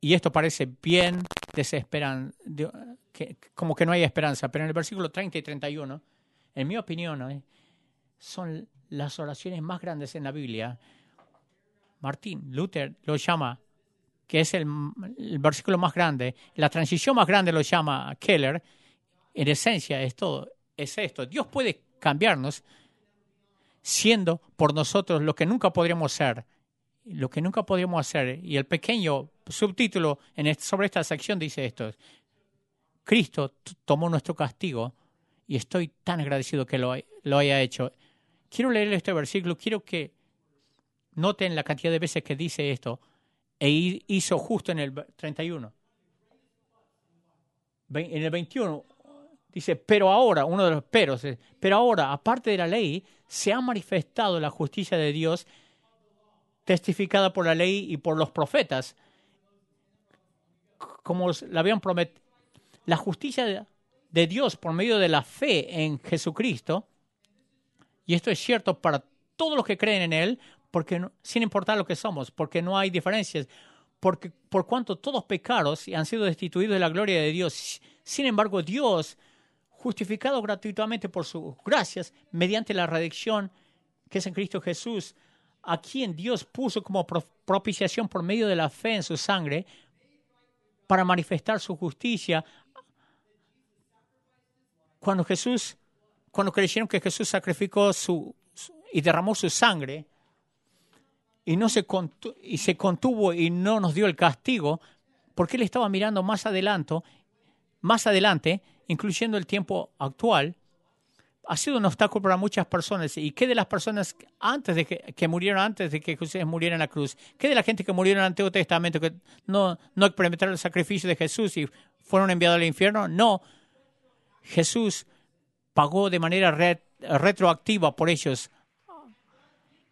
Y esto parece bien desesperante, como que no hay esperanza, pero en el versículo 30 y 31, en mi opinión, ¿eh? son las oraciones más grandes en la Biblia. Martín Luther lo llama que es el, versículo más grande, la transición más grande lo llama Keller, en esencia es todo, es esto. Dios puede cambiarnos siendo por nosotros lo que nunca podríamos ser, lo que nunca podríamos hacer. Y el pequeño subtítulo sobre esta sección dice esto. Cristo tomó nuestro castigo y estoy tan agradecido que lo, lo haya hecho. Quiero leer este versículo, quiero que noten la cantidad de veces que dice esto e hizo justo en el 31. En el 21 dice, pero ahora, uno de los peros, pero ahora, aparte de la ley, se ha manifestado la justicia de Dios testificada por la ley y por los profetas, como la habían prometido. La justicia de Dios por medio de la fe en Jesucristo, y esto es cierto para todos los que creen en Él, porque sin importar lo que somos, porque no hay diferencias, porque por cuanto todos pecados y han sido destituidos de la gloria de Dios, sin embargo Dios, justificado gratuitamente por sus gracias, mediante la redención que es en Cristo Jesús, a quien Dios puso como propiciación por medio de la fe en su sangre, para manifestar su justicia. Cuando Jesús, cuando creyeron que Jesús sacrificó su, y derramó su sangre, y, no se, y se contuvo y no nos dio el castigo, porque Él estaba mirando más adelante, más adelante, incluyendo el tiempo actual, ha sido un obstáculo para muchas personas. ¿Y qué de las personas antes de que, murieron antes de que Jesús muriera en la cruz? ¿Qué de la gente que murió en el Antiguo Testamento que no, no experimentaron el sacrificio de Jesús y fueron enviados al infierno? No. Jesús pagó de manera retroactiva por ellos.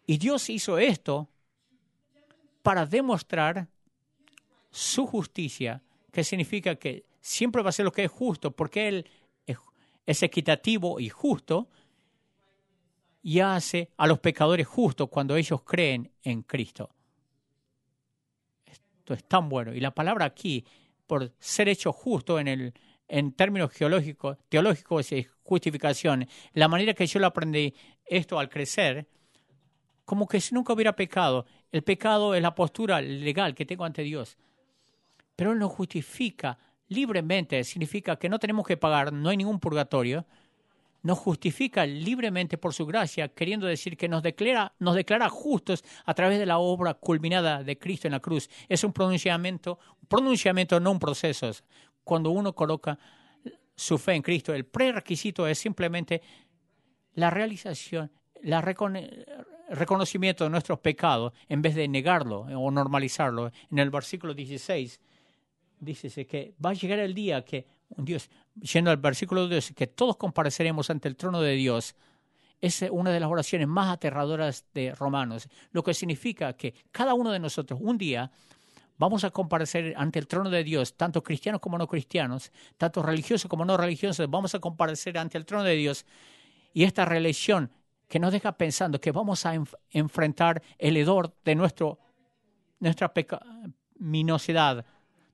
Y Dios hizo esto para demostrar su justicia, que significa que siempre va a ser lo que es justo, porque Él es equitativo y justo, y hace a los pecadores justos cuando ellos creen en Cristo. Esto es tan bueno. Y la palabra aquí, por ser hecho justo en, el, en términos geológicos, teológicos y justificación, la manera que yo lo aprendí esto al crecer, como que si nunca hubiera pecado. El pecado es la postura legal que tengo ante Dios. Pero Él nos justifica libremente, significa que no tenemos que pagar, no hay ningún purgatorio. Nos justifica libremente por su gracia, queriendo decir que nos declara, nos declara justos a través de la obra culminada de Cristo en la cruz. Es un pronunciamiento, un pronunciamiento, no un proceso. Cuando uno coloca su fe en Cristo, el prerequisito es simplemente la realización, la reconocimiento de nuestros pecados en vez de negarlo o normalizarlo. En el versículo 16 dice que va a llegar el día que Dios, yendo al versículo 12, que todos compareceremos ante el trono de Dios. Es una de las oraciones más aterradoras de Romanos, lo que significa que cada uno de nosotros un día vamos a comparecer ante el trono de Dios, tanto cristianos como no cristianos, tanto religiosos como no religiosos, vamos a comparecer ante el trono de Dios. Y esta religión que nos deja pensando que vamos a enfrentar el hedor de nuestro, nuestra pecaminosidad,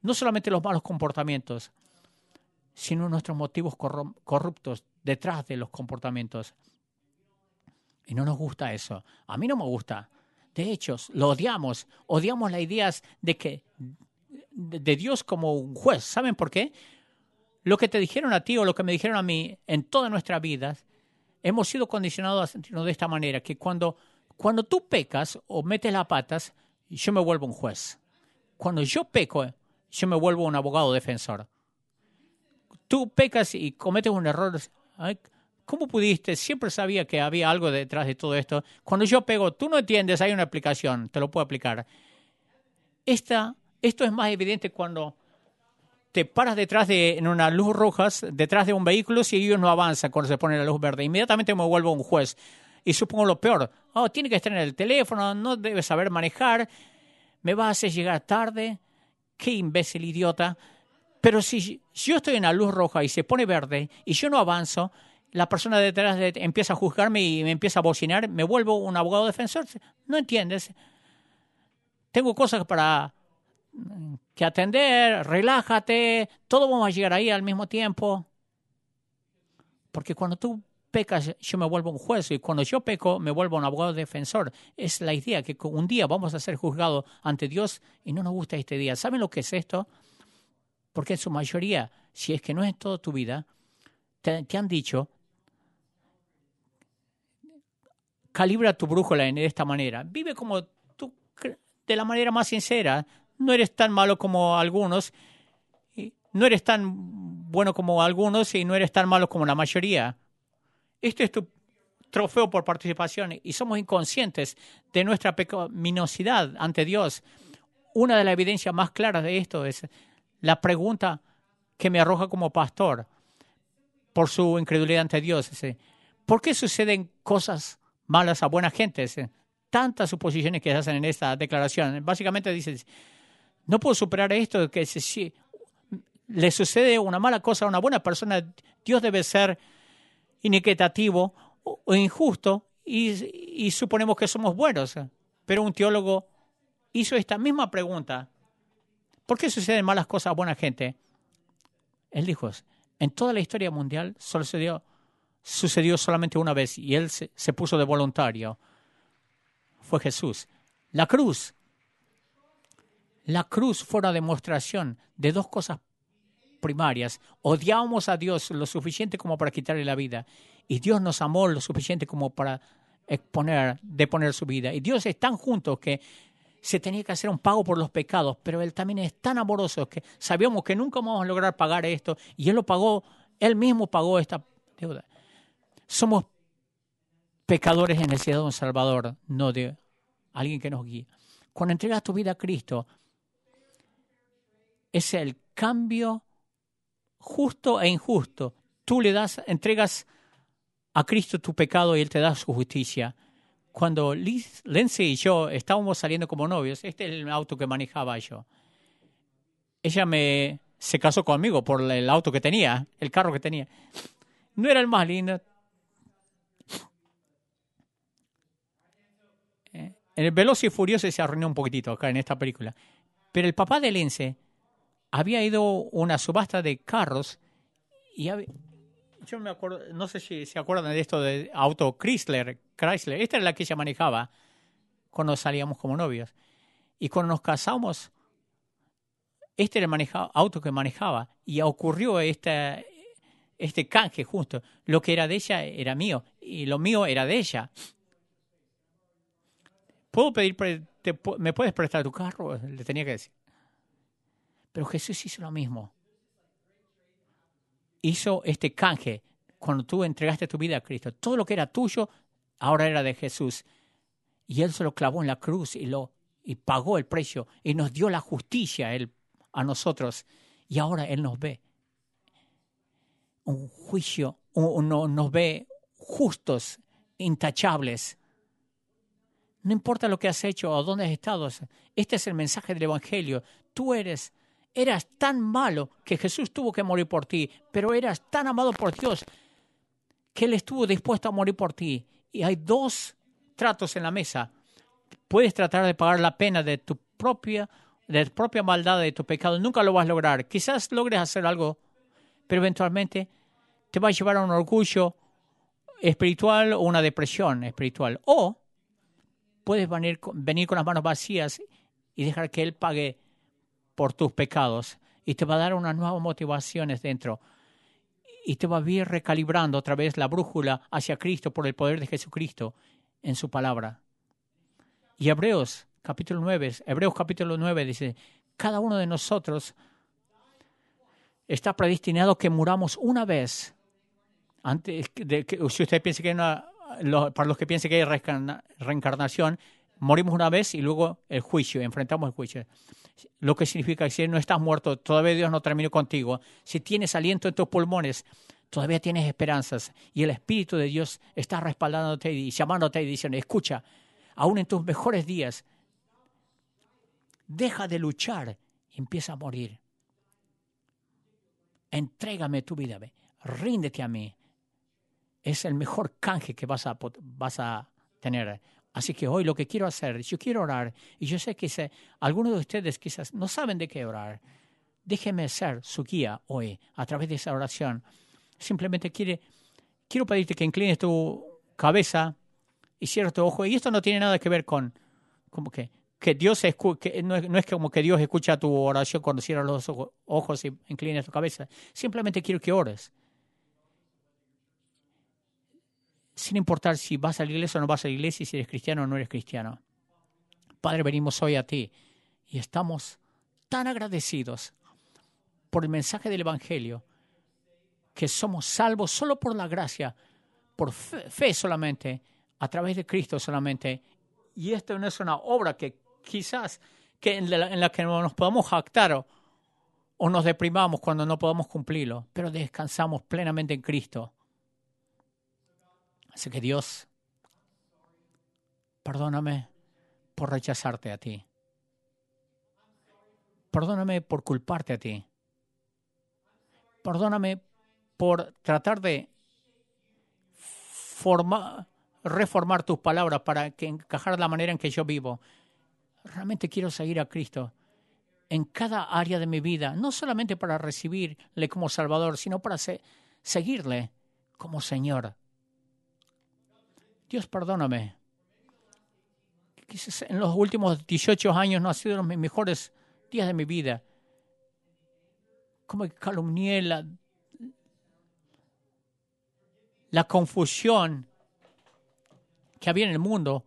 no solamente los malos comportamientos, sino nuestros motivos corruptos detrás de los comportamientos. Y no nos gusta eso. A mí no me gusta. De hecho, lo odiamos. Odiamos las ideas de que de Dios como un juez. ¿Saben por qué? Lo que te dijeron a ti o lo que me dijeron a mí en toda nuestra vida hemos sido condicionados a sentirnos de esta manera, que cuando, cuando tú pecas o metes las patas, yo me vuelvo un juez. Cuando yo peco, yo me vuelvo un abogado defensor. Tú pecas y cometes un error. ¿Cómo pudiste? Siempre sabía que había algo detrás de todo esto. Cuando yo pego, tú no entiendes, hay una aplicación, te lo puedo aplicar. Esta, esto es más evidente cuando te paras detrás de en una luz roja, detrás de un vehículo, si ellos no avanzan cuando se pone la luz verde. Inmediatamente me vuelvo un juez. Y supongo lo peor. Oh, tiene que estar en el teléfono, no debe saber manejar, me va a hacer llegar tarde. Qué imbécil idiota. Pero si yo estoy en la luz roja y se pone verde y yo no avanzo, la persona detrás de, empieza a juzgarme y me empieza a bocinar, me vuelvo un abogado defensor. No entiendes. Tengo cosas para que atender, relájate, todo vamos a llegar ahí al mismo tiempo. Porque cuando tú pecas, yo me vuelvo un juez y cuando yo peco, me vuelvo un abogado defensor. Es la idea que un día vamos a ser juzgados ante Dios y no nos gusta este día. ¿Saben lo que es esto? Porque en su mayoría, si es que no es toda tu vida, te, te han dicho, calibra tu brújula de esta manera. Vive como tú, de la manera más sincera no eres tan malo como algunos, no eres tan bueno como algunos y no eres tan malo como la mayoría. Esto es tu trofeo por participación y somos inconscientes de nuestra pecaminosidad ante Dios. Una de las evidencias más claras de esto es la pregunta que me arroja como pastor por su incredulidad ante Dios. ¿Por qué suceden cosas malas a buenas gentes. Tantas suposiciones que se hacen en esta declaración. Básicamente dices, no puedo superar esto, que si le sucede una mala cosa a una buena persona, Dios debe ser inequitativo o injusto y, suponemos que somos buenos. Pero un teólogo hizo esta misma pregunta. ¿Por qué suceden malas cosas a buena gente? Él dijo, en toda la historia mundial sucedió, solamente una vez y él se puso de voluntario. Fue Jesús. La cruz. La cruz fue una demostración de dos cosas primarias. Odiamos a Dios lo suficiente como para quitarle la vida. Y Dios nos amó lo suficiente como para exponer, deponer su vida. Y Dios es tan junto que se tenía que hacer un pago por los pecados, pero Él también es tan amoroso que sabíamos que nunca vamos a lograr pagar esto y Él lo pagó, Él mismo pagó esta deuda. Somos pecadores en necesidad de un Salvador, no de alguien que nos guíe. Cuando entregas tu vida a Cristo, es el cambio justo e injusto. Tú le das, entregas a Cristo tu pecado y Él te da su justicia. Cuando Liz, Lindsay y yo estábamos saliendo como novios, este es el auto que manejaba yo. Ella se casó conmigo por el auto que tenía, el carro que tenía. No era el más lindo. En el Veloz y Furioso se arruinó un poquitito acá en esta película. Pero el papá de Lindsay había ido una subasta de carros y yo me acuerdo, no sé si se acuerdan de esto de auto Chrysler, Chrysler, esta es la que ella manejaba cuando salíamos como novios. Y cuando nos casamos, este era el auto que manejaba y ocurrió este, este canje justo. Lo que era de ella era mío y lo mío era de ella. ¿Puedo pedir, me puedes prestar tu carro? Le tenía que decir. Pero Jesús hizo lo mismo. Hizo este canje cuando tú entregaste tu vida a Cristo. Todo lo que era tuyo ahora era de Jesús. Y Él se lo clavó en la cruz y, lo, y pagó el precio y nos dio la justicia él, a nosotros. Y ahora Él nos ve. Un juicio, nos ve justos, intachables. No importa lo que has hecho o dónde has estado. Este es el mensaje del Evangelio. Tú eres eras tan malo que Jesús tuvo que morir por ti, pero eras tan amado por Dios que Él estuvo dispuesto a morir por ti. Y hay dos tratos en la mesa. Puedes tratar de pagar la pena de tu propia, de tu propia maldad, de tu pecado. Nunca lo vas a lograr. Quizás logres hacer algo, pero eventualmente te va a llevar a un orgullo espiritual o una depresión espiritual. O puedes venir, venir con las manos vacías y dejar que Él pague por tus pecados y te va a dar unas nuevas motivaciones dentro y te va a ir recalibrando otra vez la brújula hacia Cristo por el poder de Jesucristo en su palabra. Y Hebreos capítulo 9, Hebreos capítulo 9 dice, cada uno de nosotros está predestinado que muramos una vez. Antes de que, si usted piensa que para los que piensen que hay reencarnación, morimos una vez y luego el juicio, enfrentamos el juicio. Lo que significa que si no estás muerto, todavía Dios no terminó contigo. Si tienes aliento en tus pulmones, todavía tienes esperanzas. Y el Espíritu de Dios está respaldándote y llamándote y diciendo, escucha, aún en tus mejores días, deja de luchar empieza a morir. Entrégame tu vida, ríndete a mí. Es el mejor canje que vas a, vas a tener. Así que hoy lo que quiero hacer, yo quiero orar, y yo sé que algunos de ustedes quizás no saben de qué orar. Déjeme ser su guía hoy a través de esa oración. Simplemente quiere, quiero pedirte que inclines tu cabeza y cierres tu ojo. Y esto no tiene nada que ver con como que, que Dios que no, no, es como que Dios escucha tu oración cuando cierras los ojos y inclines tu cabeza. Simplemente quiero que ores sin importar si vas a la iglesia o no vas a la iglesia, si eres cristiano o no eres cristiano. Padre, venimos hoy a ti y estamos tan agradecidos por el mensaje del Evangelio, que somos salvos solo por la gracia, por fe, solamente, a través de Cristo solamente. Y esto no es una obra que quizás que en, la, que nos podamos jactar o, o nos deprimamos cuando no podamos cumplirlo, pero descansamos plenamente en Cristo Así que Dios, Perdóname por rechazarte a ti. Perdóname por culparte a ti. Perdóname por tratar de reformar tus palabras para que encajar la manera en que yo vivo. Realmente quiero seguir a Cristo en cada área de mi vida, no solamente para recibirle como Salvador, sino para seguirle como Señor. Dios, perdóname. Quizás en los últimos 18 años no han sido los mejores días de mi vida. Como calumnié la, la confusión que había en el mundo.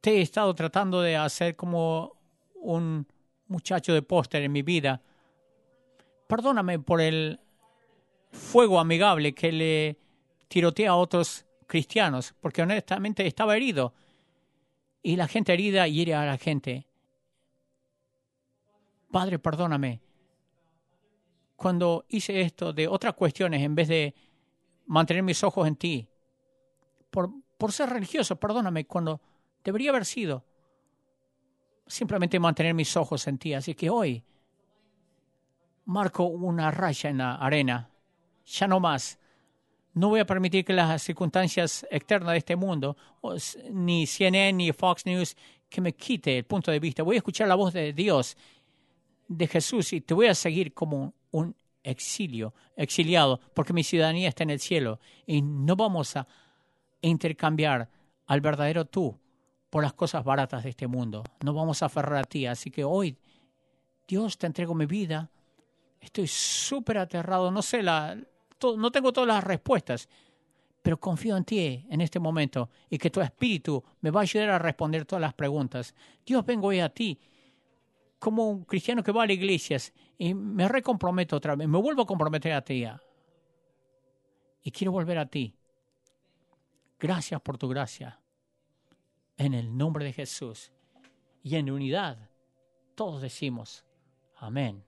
Te he estado tratando de hacer como un muchacho de póster en mi vida. Perdóname por el fuego amigable que le tirotea a otros cristianos, porque honestamente estaba herido. Y la gente herida hiere a la gente. Padre, perdóname. Cuando hice esto de otras cuestiones en vez de mantener mis ojos en ti, por, por ser religioso, perdóname, cuando debería haber sido simplemente mantener mis ojos en ti. Así que hoy marco una raya en la arena, ya no más. No voy a permitir que las circunstancias externas de este mundo, ni CNN ni Fox News, que me quite el punto de vista. Voy a escuchar la voz de Dios, de Jesús, y te voy a seguir como un exilio, exiliado, porque mi ciudadanía está en el cielo. Y no vamos a intercambiar al verdadero tú por las cosas baratas de este mundo. No vamos a aferrar a ti. Así que hoy, Dios, te entrego mi vida. Estoy súper aterrado. No sé, la, no tengo todas las respuestas, pero confío en ti en este momento y que tu espíritu me va a ayudar a responder todas las preguntas. Dios, vengo hoy a ti como un cristiano que va a las iglesias y me recomprometo otra vez, me vuelvo a comprometer a ti. Y quiero volver a ti. Gracias por tu gracia en el nombre de Jesús. Y en unidad, todos decimos, amén.